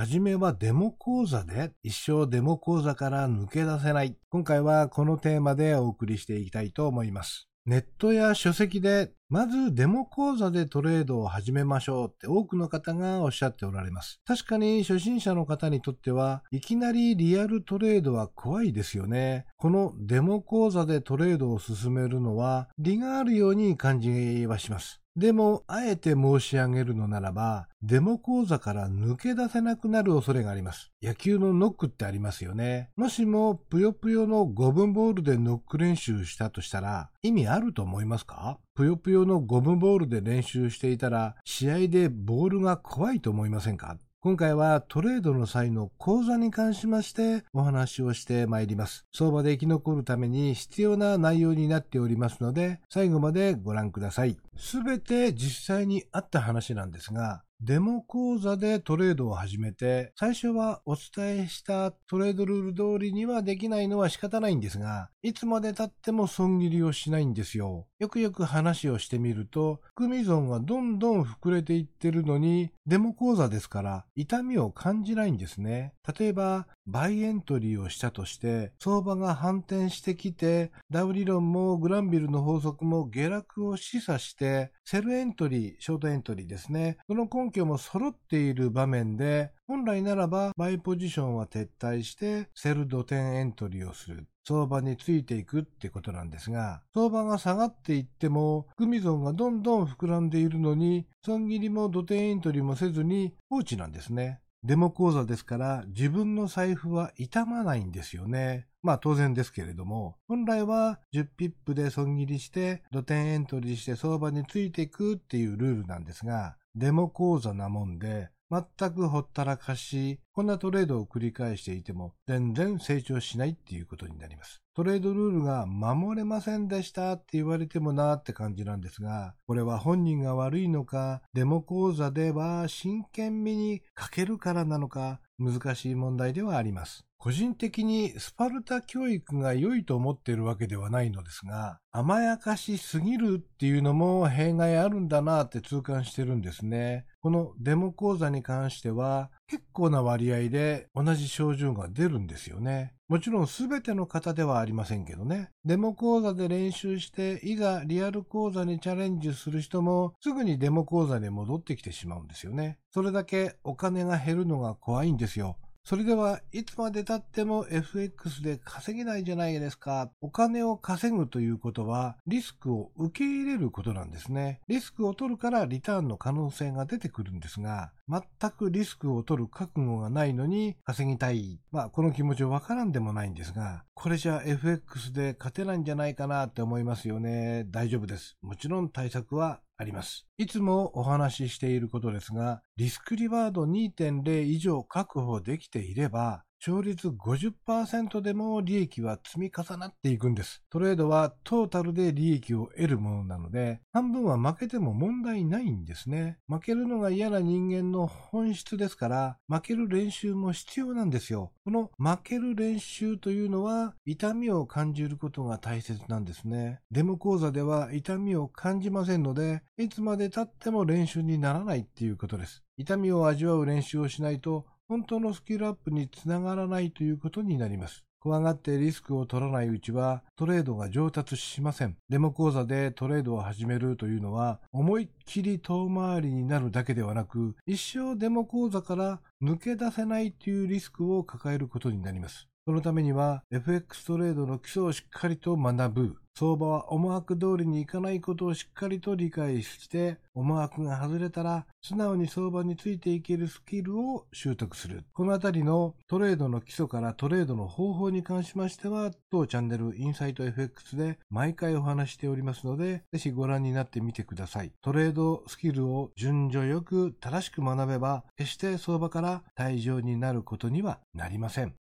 はじめはデモ講座で一生デモ講座から抜け出せない。今回はこのテーマでお送りしていきたいと思います。ネットや書籍で、まずデモ講座でトレードを始めましょうって多くの方がおっしゃっておられます。確かに初心者の方にとっては、いきなりリアルトレードは怖いですよね。このデモ講座でトレードを進めるのは、利があるように感じはします。でも、あえて申し上げるのならば、デモ講座から抜け出せなくなる恐れがあります。野球のノックってありますよね。もしも、ぷよぷよのゴムボールでノック練習したとしたら、意味あると思いますか？ぷよぷよのゴムボールで練習していたら、試合でボールが怖いと思いませんか？今回はトレードの際の講座に関しましてお話をしてまいります。相場で生き残るために必要な内容になっておりますので、最後までご覧ください。すべて実際にあった話なんですが、デモ講座でトレードを始めて、最初はお伝えしたトレードルール通りにはできないのは仕方ないんですが、いつまで経っても損切りをしないんですよ。よくよく話をしてみると、含み損がどんどん膨れていってるのに、デモ講座ですから痛みを感じないんですね。例えば、 buy エントリーをしたとして、相場が反転してきて、ダウ理論もグランビルの法則も下落を示唆して、 sell エントリー、ショートエントリーですね。その根拠も揃っている場面で、本来ならば buy ポジションは撤退して sell ドテンエントリーをする。相場についていくってことなんですが、相場が下がっていっても、含み損がどんどん膨らんでいるのに、損切りもドテンエントリーもせずに放置なんですね。デモ口座ですから自分の財布は傷まないんですよね。まあ当然ですけれども、本来は10ピップで損切りして、ドテンエントリーして相場についていくっていうルールなんですが、デモ講座なもんで、全くほったらかし、こんなトレードを繰り返していても全然成長しないっていうことになります。トレードルールが守れませんでしたって言われてもなって感じなんですが、これは本人が悪いのか、デモ講座では真剣味に欠けるからなのか、難しい問題ではあります。個人的にスパルタ教育が良いと思っているわけではないのですが、甘やかしすぎるっていうのも弊害あるんだなって痛感してるんですね。このデモ講座に関しては結構な割合で同じ症状が出るんですよね。もちろん全ての方ではありませんけどね。デモ講座で練習して、いざリアル講座にチャレンジする人もすぐにデモ講座に戻ってきてしまうんですよね。それだけお金が減るのが怖いんですよ。それではいつまで経っても FX で稼げないじゃないですか。お金を稼ぐということはリスクを受け入れることなんですね。リスクを取るからリターンの可能性が出てくるんですが、全くリスクを取る覚悟がないのに稼ぎたい。まあこの気持ちわからんでもないんですが、これじゃ FX で勝てないんじゃないかなって思いますよね。大丈夫です。もちろん対策はあります。いつもお話ししていることですが、リスクリワード2.0以上確保できていれば、勝率50%でも利益は積み重なっていくんです。トレードはトータルで利益を得るものなので、半分は負けても問題ないんですね。負けるのが嫌な人間の本質ですから、負ける練習も必要なんですよ。この負ける練習というのは、痛みを感じることが大切なんですね。デモ講座では痛みを感じませんので、いつまで経っても練習にならないっていうことです。痛みを味わう練習をしないと本当のスキルアップにつながらないということになります。怖がってリスクを取らないうちはトレードが上達しません。デモ講座でトレードを始めるというのは思いっきり遠回りになるだけではなく一生デモ講座から抜け出せないというリスクを抱えることになります。そのためには FX トレードの基礎をしっかりと学ぶ。相場は思惑通りにいかないことをしっかりと理解して、思惑が外れたら素直に相場についていけるスキルを習得する。このあたりのトレードの基礎からトレードの方法に関しましては、当チャンネルインサイト FX で毎回お話しておりますので、ぜひご覧になってみてください。トレードスキルを順序よく正しく学べば、決して相場から退場になることにはなりません。